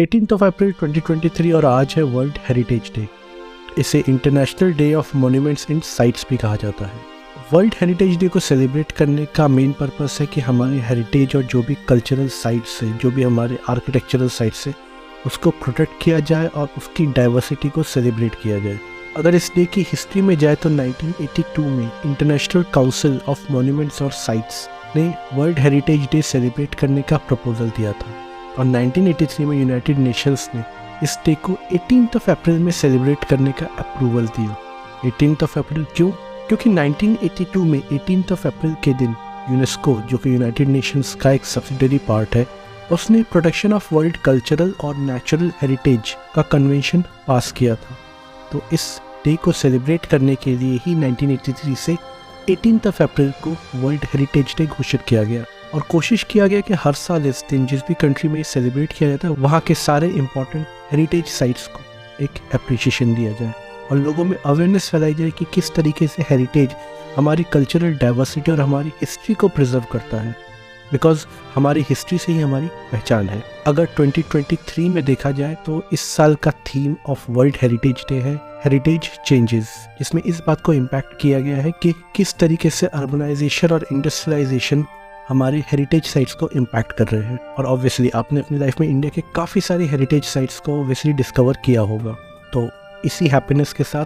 Eighteen of अप्रैल 2023 और आज है वर्ल्ड हेरिटेज डे इसे international day of monuments in sites भी कहा जाता है। वर्ल्ड हेरिटेज डे को सेलिब्रेट करने का मेन पर्पस है कि हमारे हेरिटेज और जो भी कल्चरल साइट्स है, जो भी हमारे आर्किटेक्चरल साइट्स है, उसको प्रोटेक्ट किया जाए और उसकी डाइवर्सिटी को सेलिब्रेट किया जाए। अगर इस डे की हिस्ट्री में जाए तो 1982 में इंटरनेशनल काउंसिल ऑफ़ मोन्यूमेंट्स और साइट्स ने वर्ल्ड हेरिटेज डे सेलिब्रेट करने का प्रपोजल दिया था। और 1983 में यूनाइटेड नेशंस ने इस डे को एटीन ऑफ़ अप्रैल में सेलिब्रेट करने का अप्रूवल दिया। एटीन ऑफ़ अप्रैल क्यों? क्योंकि 1982 में एटीन ऑफ़ अप्रैल के दिन यूनेस्को जो कि यूनाइटेड नेशंस का एक सब्सिडरी पार्ट है, उसने प्रोटेक्शन ऑफ़ वर्ल्ड कल्चरल और नेचुरल हेरिटेज का कन्वेंशन पास किया था। तो इस डे को सेलिब्रेट करने के लिए ही 1983 से एटीन ऑफ़ अप्रैल को वर्ल्ड हेरिटेज डे घोषित किया गया। और कोशिश किया गया कि हर साल इस दिन, जिस भी कंट्री में सेलिब्रेट किया जाता है, वहाँ के सारे इंपॉर्टेंट हेरिटेज साइट्स को एक अप्रिशिएशन दिया जाए और लोगों में अवेयरनेस फैलाई जाए कि किस तरीके से हेरिटेज हमारी कल्चरल डाइवर्सिटी और हमारी हिस्ट्री को प्रिजर्व करता है। बिकॉज़ हमारी हिस्ट्री से ही हमारी पहचान है। अगर 2023 में देखा जाए तो इस साल का theme of world heritage day है हेरिटेज चेंजेस जिसमें इस बात को इम्पैक्ट किया गया है कि किस तरीके से अर्बनाइजेशन और इंडस्ट्रियलाइजेशन हमारे हेरिटेज साइट्स को इम्पैक्ट कर रहे हैं। और ऑब्वियसली आपने अपनी लाइफ में इंडिया के काफ़ी सारे हेरिटेज साइट्स को ऑब्वियसली डिस्कवर किया होगा। तो इसी हैप्पीनेस के साथ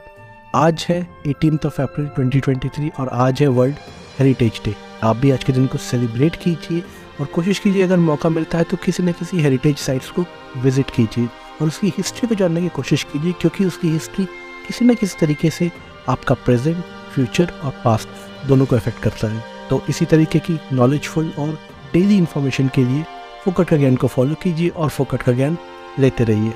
आज है एटीन ऑफ़ अप्रैल 2023 और आज है वर्ल्ड हेरिटेज डे आप भी आज के दिन को सेलिब्रेट कीजिए और कोशिश कीजिए अगर मौका मिलता है तो किसी न किसी हेरिटेज साइट्स को विज़िट कीजिए और उसकी हिस्ट्री को जानने की कोशिश कीजिए क्योंकि उसकी हिस्ट्री किसी न किसी तरीके से आपका प्रेजेंट फ्यूचर और पास्ट दोनों को अफेक्ट करता है। तो इसी तरीके की नॉलेजफुल और डेली इन्फॉर्मेशन के लिए फोकट का ज्ञान को फॉलो कीजिए और फोकट का ज्ञान लेते रहिए।